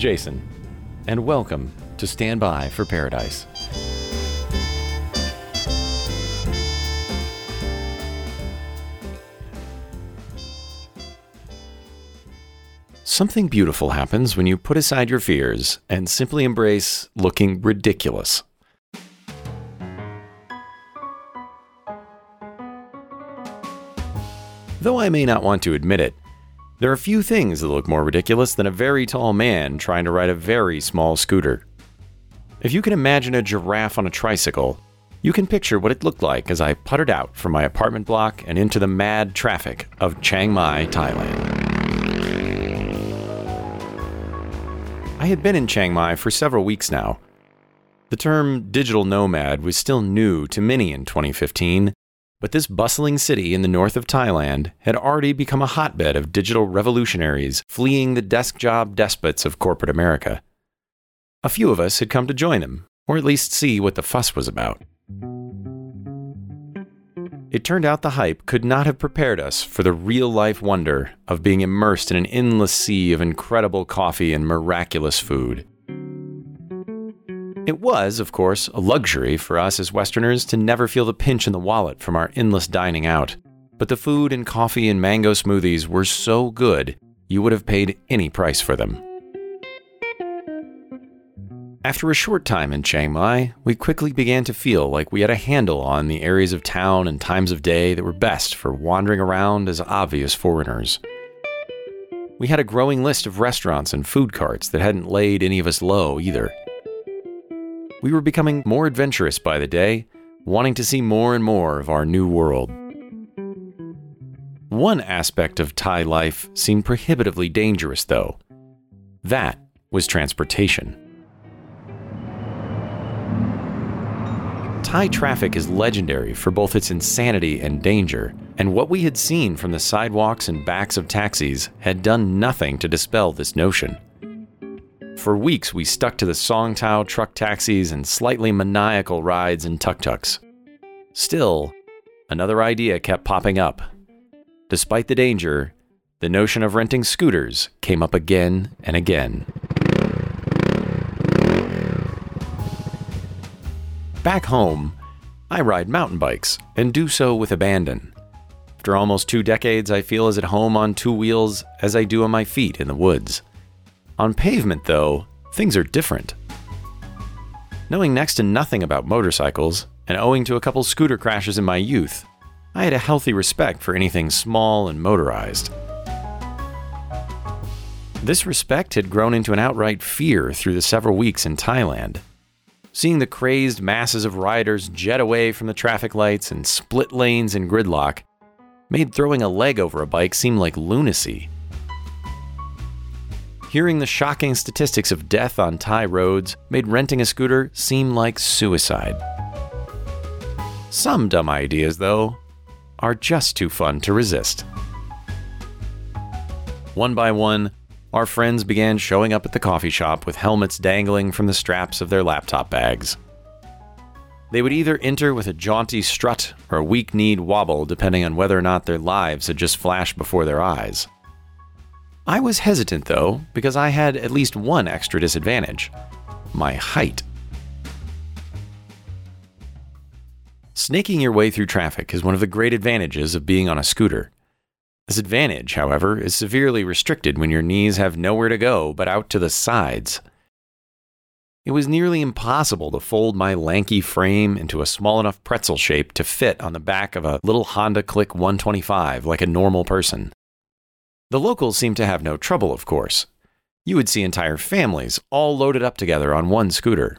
Jason, and welcome to Stand By for Paradise. Something beautiful happens when you put aside your fears and simply embrace looking ridiculous. Though I may not want to admit it, there are few things that look more ridiculous than a very tall man trying to ride a very small scooter. If you can imagine a giraffe on a tricycle, you can picture what it looked like as I puttered out from my apartment block and into the mad traffic of Chiang Mai, Thailand. I had been in Chiang Mai for several weeks now. The term digital nomad was still new to many in 2015, but this bustling city in the north of Thailand had already become a hotbed of digital revolutionaries fleeing the desk job despots of corporate America. A few of us had come to join them, or at least see what the fuss was about. It turned out the hype could not have prepared us for the real life wonder of being immersed in an endless sea of incredible coffee and miraculous food. It was, of course, a luxury for us as Westerners to never feel the pinch in the wallet from our endless dining out. But the food and coffee and mango smoothies were so good, you would have paid any price for them. After a short time in Chiang Mai, we quickly began to feel like we had a handle on the areas of town and times of day that were best for wandering around as obvious foreigners. We had a growing list of restaurants and food carts that hadn't laid any of us low either. We were becoming more adventurous by the day, wanting to see more and more of our new world. One aspect of Thai life seemed prohibitively dangerous, though. That was transportation. Thai traffic is legendary for both its insanity and danger, and what we had seen from the sidewalks and backs of taxis had done nothing to dispel this notion. For weeks, we stuck to the songthaew truck taxis and slightly maniacal rides in tuk tuks. Still, another idea kept popping up. Despite the danger, the notion of renting scooters came up again and again. Back home, I ride mountain bikes and do so with abandon. After almost two decades, I feel as at home on two wheels as I do on my feet in the woods. On pavement, though, things are different. Knowing next to nothing about motorcycles, and owing to a couple scooter crashes in my youth, I had a healthy respect for anything small and motorized. This respect had grown into an outright fear through the several weeks in Thailand. Seeing the crazed masses of riders jet away from the traffic lights and split lanes in gridlock made throwing a leg over a bike seem like lunacy. Hearing the shocking statistics of death on Thai roads made renting a scooter seem like suicide. Some dumb ideas, though, are just too fun to resist. One by one, our friends began showing up at the coffee shop with helmets dangling from the straps of their laptop bags. They would either enter with a jaunty strut or a weak kneed wobble, depending on whether or not their lives had just flashed before their eyes. I was hesitant, though, because I had at least one extra disadvantage my height. Snaking your way through traffic is one of the great advantages of being on a scooter. This advantage, however, is severely restricted when your knees have nowhere to go but out to the sides. It was nearly impossible to fold my lanky frame into a small enough pretzel shape to fit on the back of a little Honda Click 125 like a normal person. The locals seemed to have no trouble, of course. You would see entire families all loaded up together on one scooter.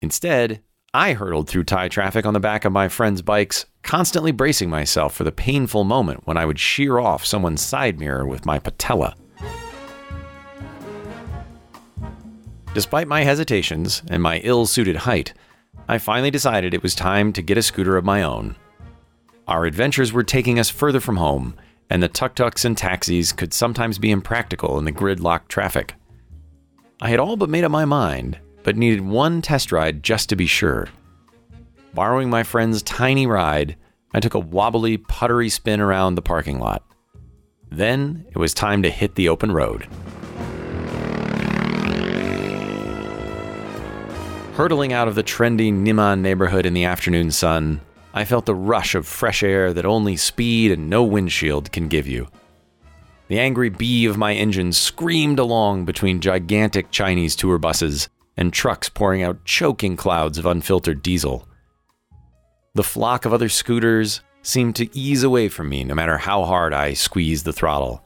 Instead, I hurtled through Thai traffic on the back of my friends' bikes, constantly bracing myself for the painful moment when I would shear off someone's side mirror with my patella. Despite my hesitations and my ill suited height, I finally decided it was time to get a scooter of my own. Our adventures were taking us further from home, and the tuk tuks and taxis could sometimes be impractical in the gridlocked traffic. I had all but made up my mind, but needed one test ride just to be sure. Borrowing my friend's tiny ride, I took a wobbly, puttery spin around the parking lot. Then it was time to hit the open road. Hurtling out of the trendy Nimman neighborhood in the afternoon sun, I felt the rush of fresh air that only speed and no windshield can give you. The angry bee of my engine screamed along between gigantic Chinese tour buses and trucks pouring out choking clouds of unfiltered diesel. The flock of other scooters seemed to ease away from me no matter how hard I squeezed the throttle.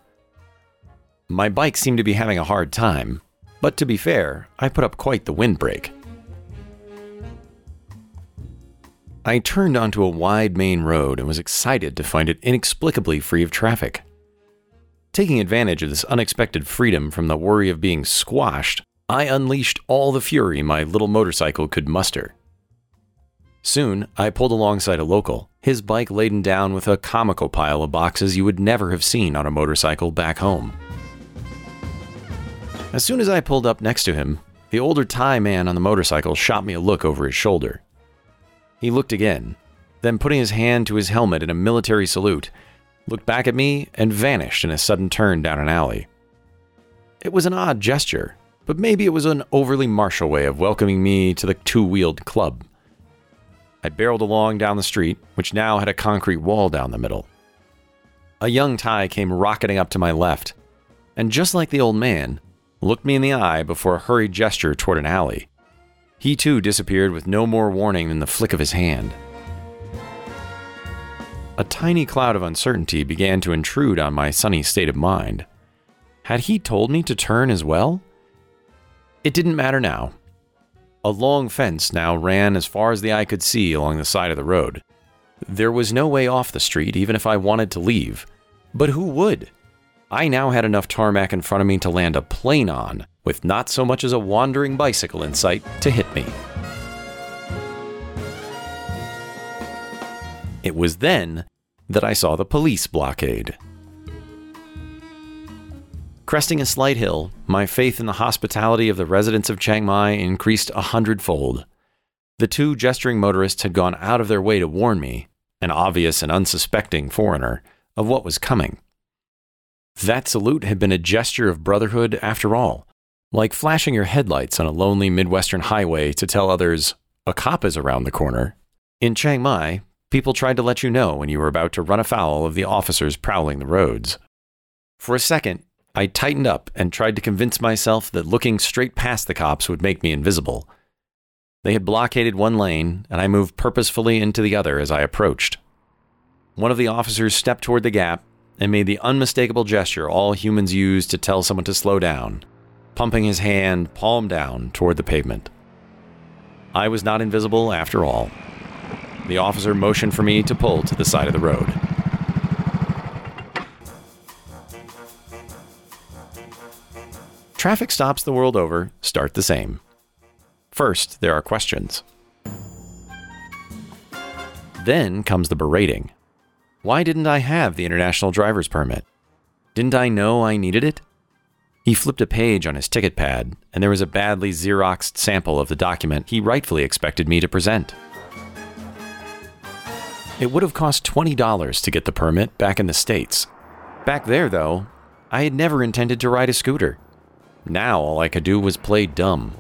My bike seemed to be having a hard time, but to be fair, I put up quite the windbreak. I turned onto a wide main road and was excited to find it inexplicably free of traffic. Taking advantage of this unexpected freedom from the worry of being squashed, I unleashed all the fury my little motorcycle could muster. Soon, I pulled alongside a local, his bike laden down with a comical pile of boxes you would never have seen on a motorcycle back home. As soon as I pulled up next to him, the older Thai man on the motorcycle shot me a look over his shoulder. He looked again, then putting his hand to his helmet in a military salute, looked back at me and vanished in a sudden turn down an alley. It was an odd gesture, but maybe it was an overly martial way of welcoming me to the two wheeled club. I barreled along down the street, which now had a concrete wall down the middle. A young Thai came rocketing up to my left, and just like the old man, looked me in the eye before a hurried gesture toward an alley. He too disappeared with no more warning than the flick of his hand. A tiny cloud of uncertainty began to intrude on my sunny state of mind. Had he told me to turn as well? It didn't matter now. A long fence now ran as far as the eye could see along the side of the road. There was no way off the street, even if I wanted to leave. But who would? I now had enough tarmac in front of me to land a plane on, with not so much as a wandering bicycle in sight to hit me. It was then that I saw the police blockade. Cresting a slight hill, my faith in the hospitality of the residents of Chiang Mai increased a hundredfold. The two gesturing motorists had gone out of their way to warn me, an obvious and unsuspecting foreigner, of what was coming. That salute had been a gesture of brotherhood after all, like flashing your headlights on a lonely Midwestern highway to tell others, a cop is around the corner. In Chiang Mai, people tried to let you know when you were about to run afoul of the officers prowling the roads. For a second, I tightened up and tried to convince myself that looking straight past the cops would make me invisible. They had blockaded one lane, and I moved purposefully into the other as I approached. One of the officers stepped toward the gap and made the unmistakable gesture all humans use to tell someone to slow down, pumping his hand palm down toward the pavement. I was not invisible after all. The officer motioned for me to pull to the side of the road. Traffic stops the world over start the same. First, there are questions. Then comes the berating. Why didn't I have the international driver's permit? Didn't I know I needed it? He flipped a page on his ticket pad, and there was a badly Xeroxed sample of the document he rightfully expected me to present. It would have cost $20 to get the permit back in the States. Back there, though, I had never intended to ride a scooter. Now all I could do was play dumb.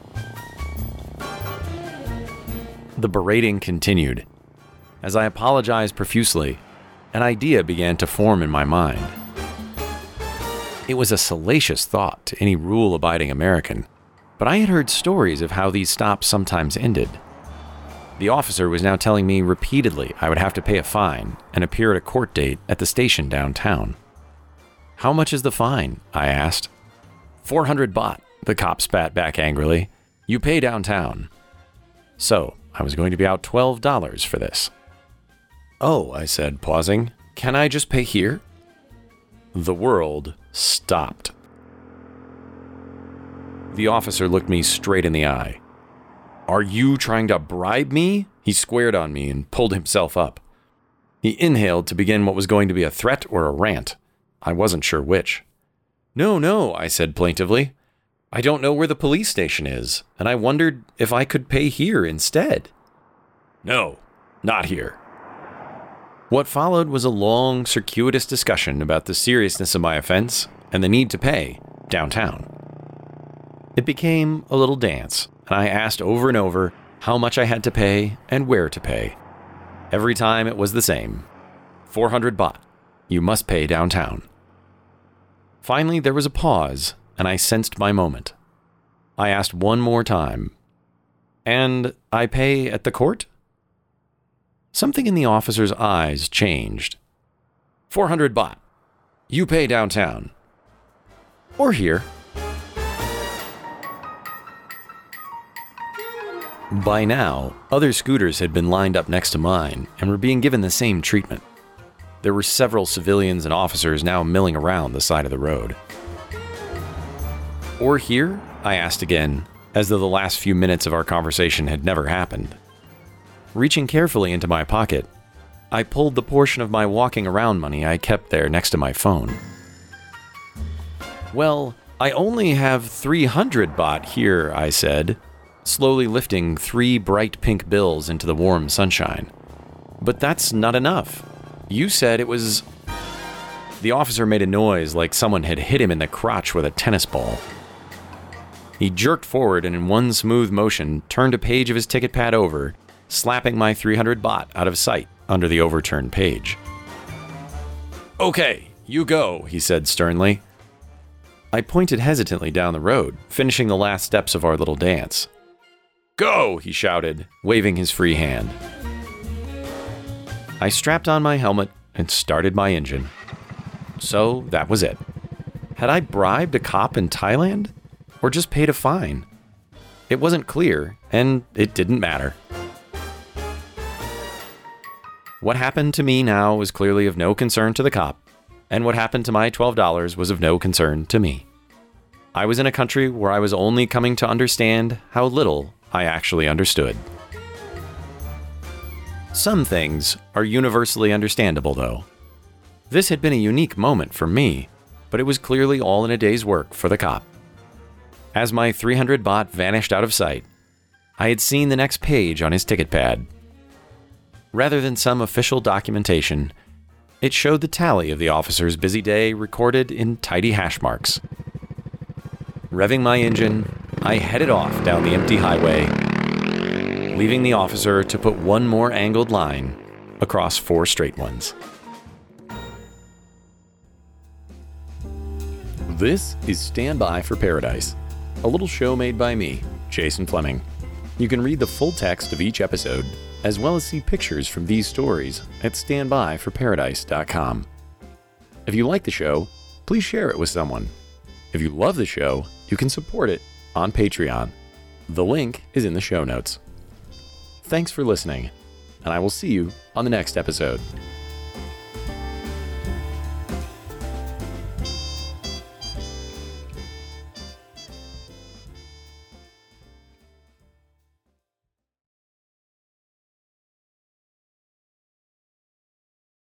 The berating continued. As I apologized profusely, an idea began to form in my mind. It was a salacious thought to any rule abiding American, but I had heard stories of how these stops sometimes ended. The officer was now telling me repeatedly I would have to pay a fine and appear at a court date at the station downtown. How much is the fine? I asked. 400 baht, the cop spat back angrily. You pay downtown. So, I was going to be out $12 for this. Oh, I said, pausing. Can I just pay here? The world stopped. The officer looked me straight in the eye. Are you trying to bribe me? He squared on me and pulled himself up. He inhaled to begin what was going to be a threat or a rant. I wasn't sure which. No, no, I said plaintively. I don't know where the police station is, and I wondered if I could pay here instead. No, not here. What followed was a long, circuitous discussion about the seriousness of my offense and the need to pay downtown. It became a little dance, and I asked over and over how much I had to pay, and where to pay. Every time it was the same 400 baht. You must pay downtown. Finally, there was a pause, and I sensed my moment. I asked one more time, And I pay at the court? Something in the officer's eyes changed. 400 baht. You pay downtown. Or here. By now, other scooters had been lined up next to mine and were being given the same treatment. There were several civilians and officers now milling around the side of the road. Or here? I asked again, as though the last few minutes of our conversation had never happened. Reaching carefully into my pocket, I pulled the portion of my walking around money I kept there next to my phone. Well, I only have 300 baht here, I said, slowly lifting three bright pink bills into the warm sunshine. But that's not enough. You said it was. The officer made a noise like someone had hit him in the crotch with a tennis ball. He jerked forward and, in one smooth motion, turned a page of his ticket pad over, slapping my 300 baht out of sight under the overturned page. Okay, you go, he said sternly. I pointed hesitantly down the road, finishing the last steps of our little dance. Go, he shouted, waving his free hand. I strapped on my helmet and started my engine. So that was it. Had I bribed a cop in Thailand? Or just paid a fine? It wasn't clear, and it didn't matter. What happened to me now was clearly of no concern to the cop, and what happened to my $12 was of no concern to me. I was in a country where I was only coming to understand how little I actually understood. Some things are universally understandable, though. This had been a unique moment for me, but it was clearly all in a day's work for the cop. As my 300 baht vanished out of sight, I had seen the next page on his ticket pad. Rather than some official documentation, it showed the tally of the officer's busy day recorded in tidy hash marks. Revving my engine, I headed off down the empty highway, leaving the officer to put one more angled line across four straight ones. This is Standby for Paradise, a little show made by me, Jason Fleming. You can read the full text of each episode, as well as see pictures from these stories at standbyforparadise.com. If you like the show, please share it with someone. If you love the show, you can support it on Patreon. The link is in the show notes. Thanks for listening, and I will see you on the next episode.